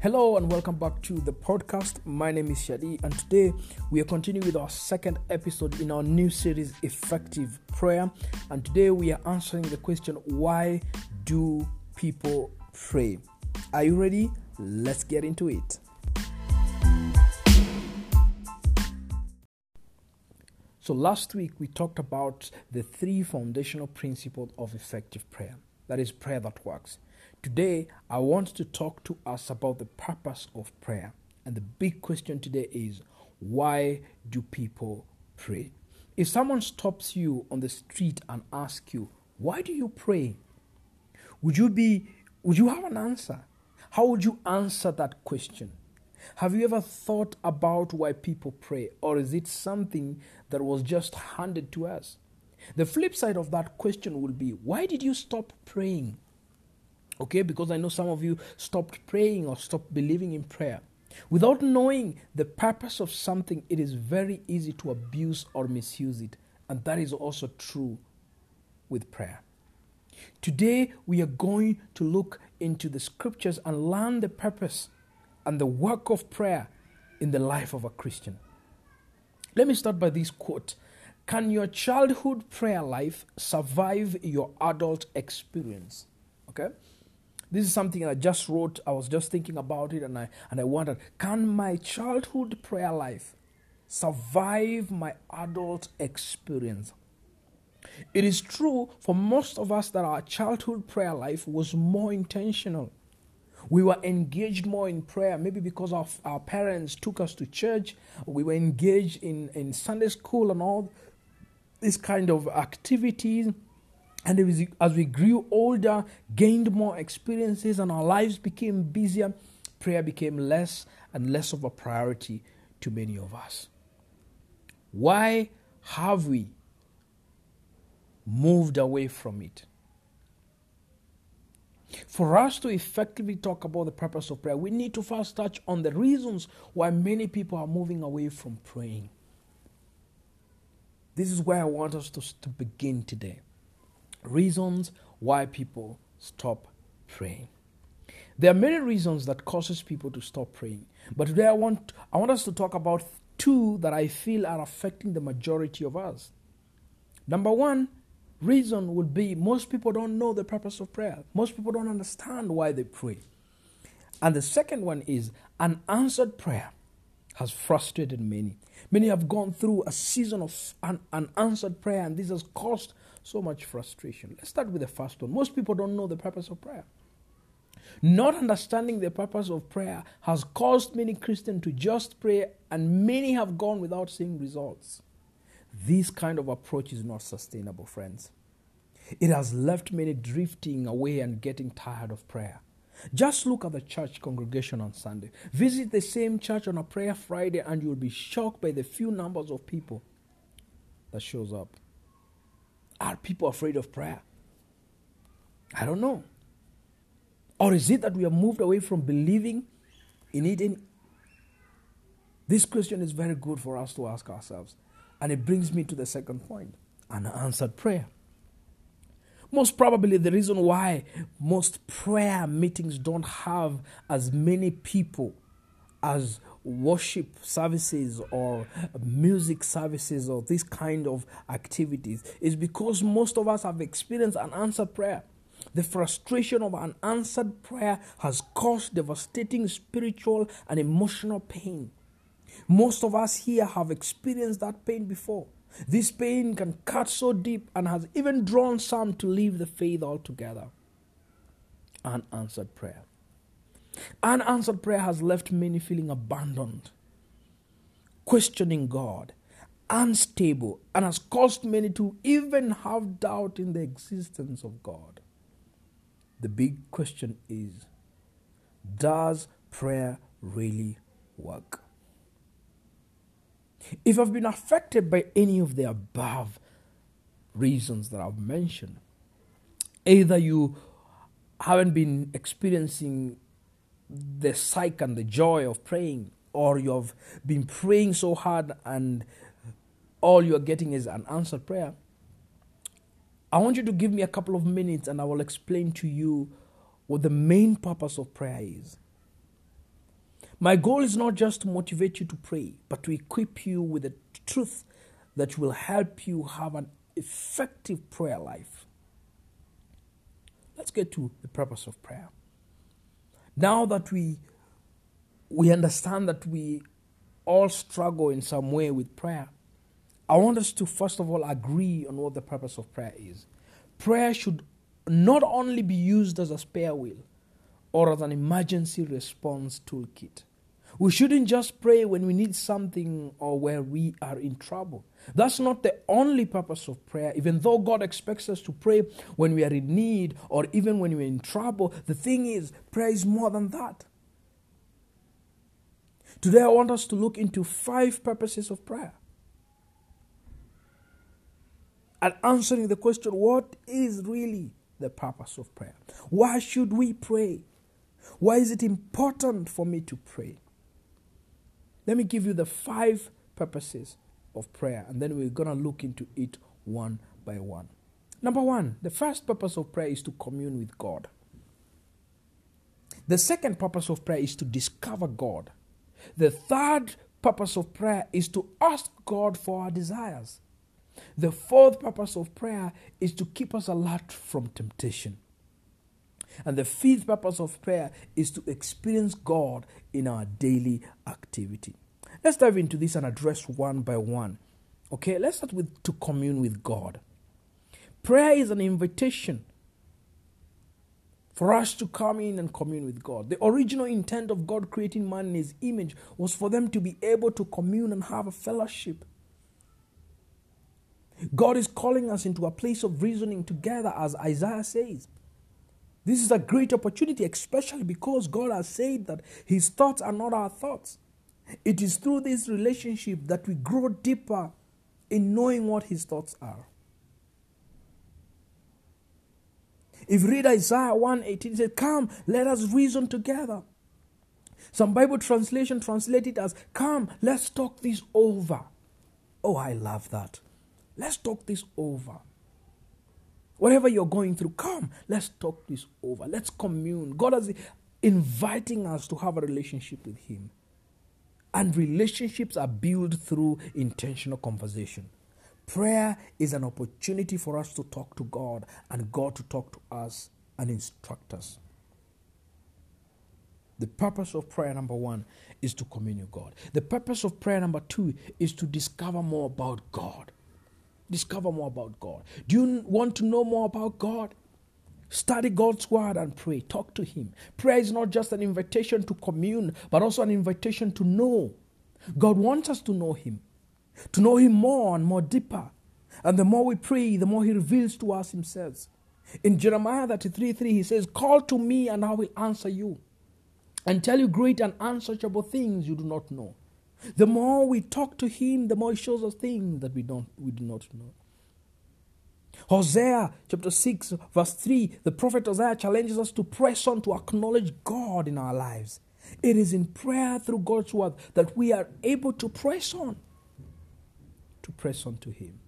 Hello and welcome back to the podcast. My name is Shadi, and today we are continuing with our second episode in our new series, Effective Prayer. And today we are answering the question why do people pray? Are you ready? Let's get into it. So, last week we talked about the three foundational principles of effective prayer that is, prayer that works. Today, I want to talk to us about the purpose of prayer. And the big question today is why do people pray? If someone stops you on the street and asks you, why do you pray? Would you be would you have an answer? How would you answer that question? Have you ever thought about why people pray or is it something that was just handed to us? The flip side of that question will be why did you stop praying? Okay, because I know some of you stopped praying or stopped believing in prayer. Without knowing the purpose of something, it is very easy to abuse or misuse it. And that is also true with prayer. Today, we are going to look into the scriptures and learn the purpose and the work of prayer in the life of a Christian. Let me start by this quote Can your childhood prayer life survive your adult experience? Okay? This is something I just wrote. I was just thinking about it and I and I wondered, can my childhood prayer life survive my adult experience? It is true for most of us that our childhood prayer life was more intentional. We were engaged more in prayer, maybe because of our parents took us to church. We were engaged in, in Sunday school and all these kind of activities. And as we grew older, gained more experiences, and our lives became busier, prayer became less and less of a priority to many of us. Why have we moved away from it? For us to effectively talk about the purpose of prayer, we need to first touch on the reasons why many people are moving away from praying. This is where I want us to, to begin today reasons why people stop praying. There are many reasons that causes people to stop praying, but today I want I want us to talk about two that I feel are affecting the majority of us. Number one reason would be most people don't know the purpose of prayer. Most people don't understand why they pray. And the second one is unanswered prayer has frustrated many. Many have gone through a season of un- unanswered prayer, and this has caused so much frustration. Let's start with the first one. Most people don't know the purpose of prayer. Not understanding the purpose of prayer has caused many Christians to just pray, and many have gone without seeing results. This kind of approach is not sustainable, friends. It has left many drifting away and getting tired of prayer. Just look at the church congregation on Sunday. Visit the same church on a prayer Friday, and you'll be shocked by the few numbers of people that shows up. Are people afraid of prayer? I don't know. Or is it that we have moved away from believing in it? In this question is very good for us to ask ourselves. And it brings me to the second point unanswered prayer. Most probably, the reason why most prayer meetings don't have as many people as worship services or music services or this kind of activities is because most of us have experienced an answered prayer. The frustration of an answered prayer has caused devastating spiritual and emotional pain. Most of us here have experienced that pain before. This pain can cut so deep and has even drawn some to leave the faith altogether. Unanswered prayer. Unanswered prayer has left many feeling abandoned, questioning God, unstable, and has caused many to even have doubt in the existence of God. The big question is Does prayer really work? If I've been affected by any of the above reasons that I've mentioned, either you haven't been experiencing the psyche and the joy of praying, or you've been praying so hard and all you're getting is an answered prayer, I want you to give me a couple of minutes and I will explain to you what the main purpose of prayer is. My goal is not just to motivate you to pray, but to equip you with the truth that will help you have an effective prayer life. Let's get to the purpose of prayer. Now that we we understand that we all struggle in some way with prayer, I want us to first of all agree on what the purpose of prayer is. Prayer should not only be used as a spare wheel or as an emergency response toolkit. We shouldn't just pray when we need something or where we are in trouble. That's not the only purpose of prayer. Even though God expects us to pray when we are in need or even when we're in trouble, the thing is, prayer is more than that. Today, I want us to look into five purposes of prayer and answering the question what is really the purpose of prayer? Why should we pray? Why is it important for me to pray? Let me give you the five purposes of prayer, and then we're going to look into it one by one. Number one, the first purpose of prayer is to commune with God. The second purpose of prayer is to discover God. The third purpose of prayer is to ask God for our desires. The fourth purpose of prayer is to keep us alert from temptation. And the fifth purpose of prayer is to experience God in our daily activity. Let's dive into this and address one by one. Okay, let's start with to commune with God. Prayer is an invitation for us to come in and commune with God. The original intent of God creating man in his image was for them to be able to commune and have a fellowship. God is calling us into a place of reasoning together, as Isaiah says. This is a great opportunity, especially because God has said that His thoughts are not our thoughts. It is through this relationship that we grow deeper in knowing what His thoughts are. If you read Isaiah 118, it says, Come, let us reason together. Some Bible translation translate it as, Come, let's talk this over. Oh, I love that. Let's talk this over. Whatever you're going through, come, let's talk this over. Let's commune. God is inviting us to have a relationship with Him. And relationships are built through intentional conversation. Prayer is an opportunity for us to talk to God and God to talk to us and instruct us. The purpose of prayer, number one, is to commune with God. The purpose of prayer, number two, is to discover more about God. Discover more about God. Do you want to know more about God? Study God's word and pray. Talk to Him. Prayer is not just an invitation to commune, but also an invitation to know. God wants us to know Him, to know Him more and more deeper. And the more we pray, the more He reveals to us Himself. In Jeremiah 33 3, He says, Call to me and I will answer you and tell you great and unsearchable things you do not know. The more we talk to him, the more he shows us things that we don't we do not know. Hosea chapter 6, verse 3, the prophet Hosea challenges us to press on to acknowledge God in our lives. It is in prayer through God's word that we are able to press on, to press on to Him.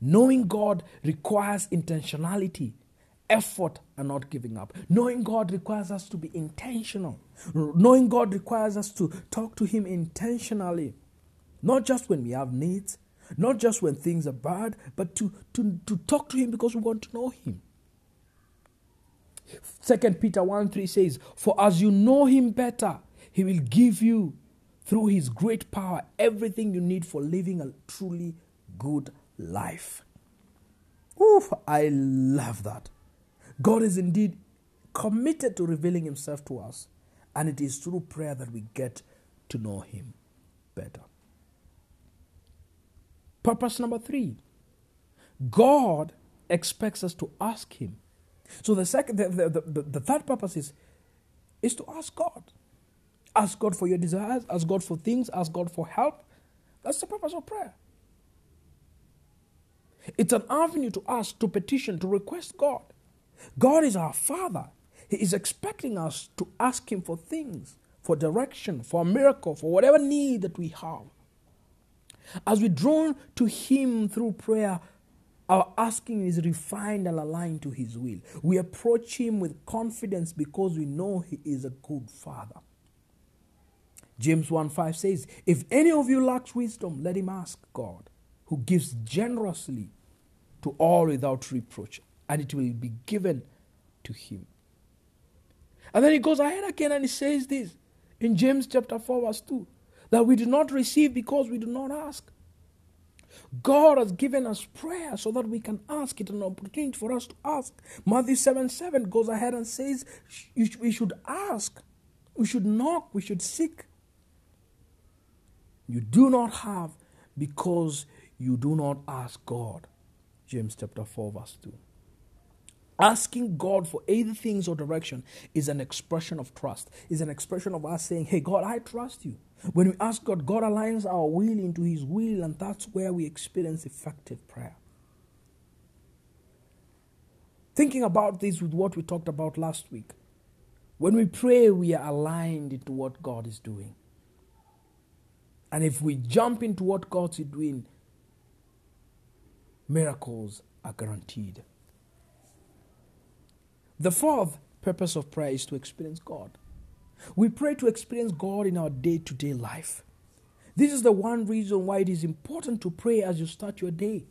Knowing God requires intentionality effort and not giving up. Knowing God requires us to be intentional. Knowing God requires us to talk to Him intentionally. Not just when we have needs, not just when things are bad, but to, to, to talk to Him because we want to know Him. Second Peter 1 3 says, For as you know Him better, He will give you, through His great power, everything you need for living a truly good life. Oof, I love that. God is indeed committed to revealing Himself to us, and it is through prayer that we get to know Him better. Purpose number three God expects us to ask Him. So the second, the, the, the, the third purpose is, is to ask God. Ask God for your desires, ask God for things, ask God for help. That's the purpose of prayer. It's an avenue to ask, to petition, to request God. God is our Father. He is expecting us to ask Him for things, for direction, for a miracle, for whatever need that we have. As we draw to Him through prayer, our asking is refined and aligned to His will. We approach Him with confidence because we know He is a good Father. James 1 5 says, If any of you lacks wisdom, let him ask God, who gives generously to all without reproach, and it will be given to him. And then he goes ahead again and he says this in James chapter 4, verse 2 that we do not receive because we do not ask. God has given us prayer so that we can ask it, an opportunity for us to ask. Matthew 7 7 goes ahead and says we should ask, we should knock, we should seek. You do not have because you do not ask God. James chapter 4, verse 2. Asking God for either things or direction is an expression of trust, is an expression of us saying, Hey, God, I trust you. When we ask God, God aligns our will into His will, and that's where we experience effective prayer. Thinking about this with what we talked about last week, when we pray, we are aligned into what God is doing. And if we jump into what God is doing, miracles are guaranteed. The fourth purpose of prayer is to experience God. We pray to experience God in our day to day life. This is the one reason why it is important to pray as you start your day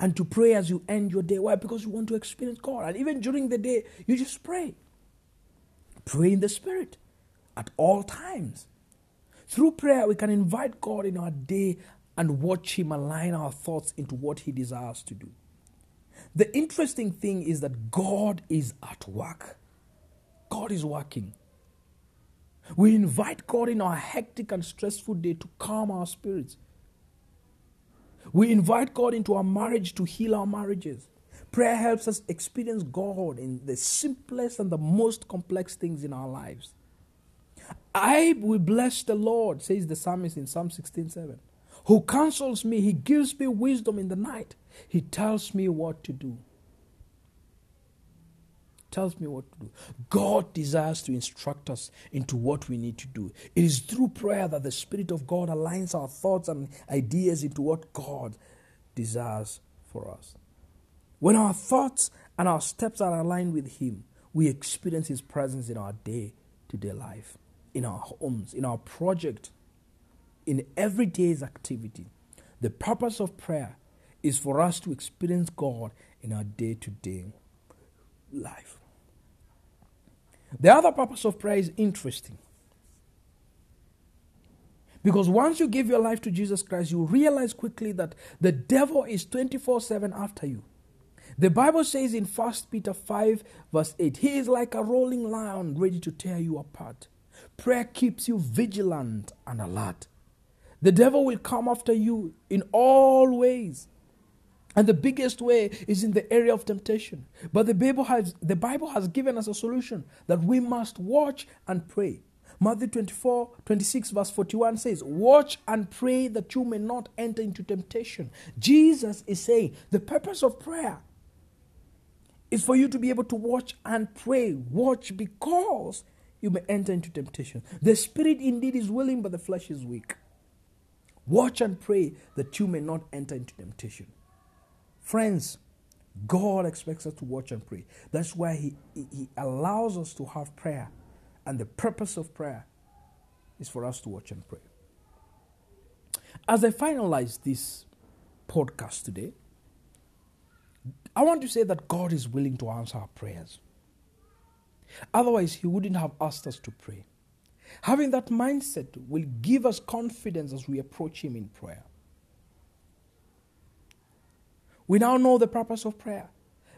and to pray as you end your day. Why? Because you want to experience God. And even during the day, you just pray. Pray in the Spirit at all times. Through prayer, we can invite God in our day and watch Him align our thoughts into what He desires to do. The interesting thing is that God is at work. God is working. We invite God in our hectic and stressful day to calm our spirits. We invite God into our marriage to heal our marriages. Prayer helps us experience God in the simplest and the most complex things in our lives. I will bless the Lord, says the psalmist in Psalm 16 7, who counsels me. He gives me wisdom in the night. He tells me what to do tells me what to do. God desires to instruct us into what we need to do. It is through prayer that the Spirit of God aligns our thoughts and ideas into what God desires for us. When our thoughts and our steps are aligned with Him, we experience His presence in our day to day life, in our homes, in our project, in every day's activity. The purpose of prayer is for us to experience God in our day to day life. The other purpose of prayer is interesting. Because once you give your life to Jesus Christ, you realize quickly that the devil is 24 7 after you. The Bible says in 1 Peter 5, verse 8, He is like a rolling lion ready to tear you apart. Prayer keeps you vigilant and alert. The devil will come after you in all ways. And the biggest way is in the area of temptation. But the Bible has the Bible has given us a solution that we must watch and pray. Matthew 24, 26, verse 41 says, Watch and pray that you may not enter into temptation. Jesus is saying the purpose of prayer is for you to be able to watch and pray. Watch because you may enter into temptation. The spirit indeed is willing, but the flesh is weak. Watch and pray that you may not enter into temptation. Friends, God expects us to watch and pray. That's why he, he allows us to have prayer. And the purpose of prayer is for us to watch and pray. As I finalize this podcast today, I want to say that God is willing to answer our prayers. Otherwise, He wouldn't have asked us to pray. Having that mindset will give us confidence as we approach Him in prayer. We now know the purpose of prayer.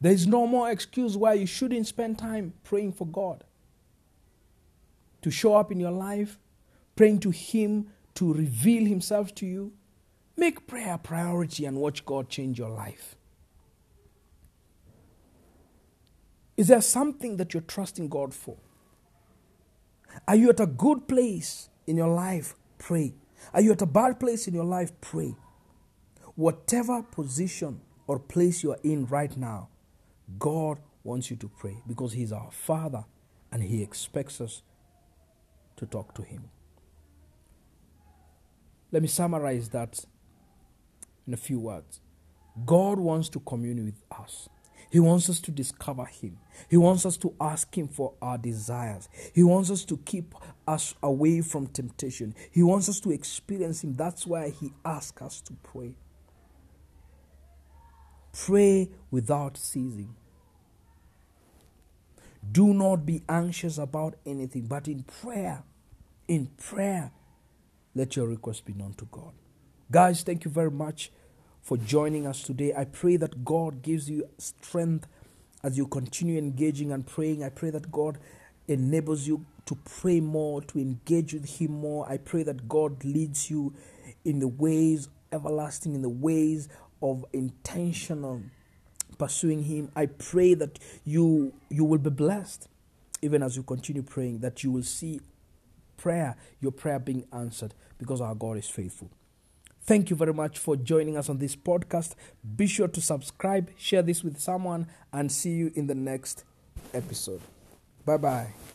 There is no more excuse why you shouldn't spend time praying for God. To show up in your life, praying to Him to reveal Himself to you. Make prayer a priority and watch God change your life. Is there something that you're trusting God for? Are you at a good place in your life? Pray. Are you at a bad place in your life? Pray. Whatever position or place you are in right now, God wants you to pray because He's our Father and He expects us to talk to Him. Let me summarize that in a few words. God wants to commune with us. He wants us to discover Him. He wants us to ask Him for our desires. He wants us to keep us away from temptation. He wants us to experience Him. That's why He asks us to pray. Pray without ceasing. Do not be anxious about anything, but in prayer, in prayer, let your request be known to God. Guys, thank you very much for joining us today. I pray that God gives you strength as you continue engaging and praying. I pray that God enables you to pray more, to engage with Him more. I pray that God leads you in the ways everlasting, in the ways of intentional pursuing Him. I pray that you you will be blessed, even as you continue praying, that you will see prayer, your prayer being answered, because our God is faithful. Thank you very much for joining us on this podcast. Be sure to subscribe, share this with someone, and see you in the next episode. Bye bye.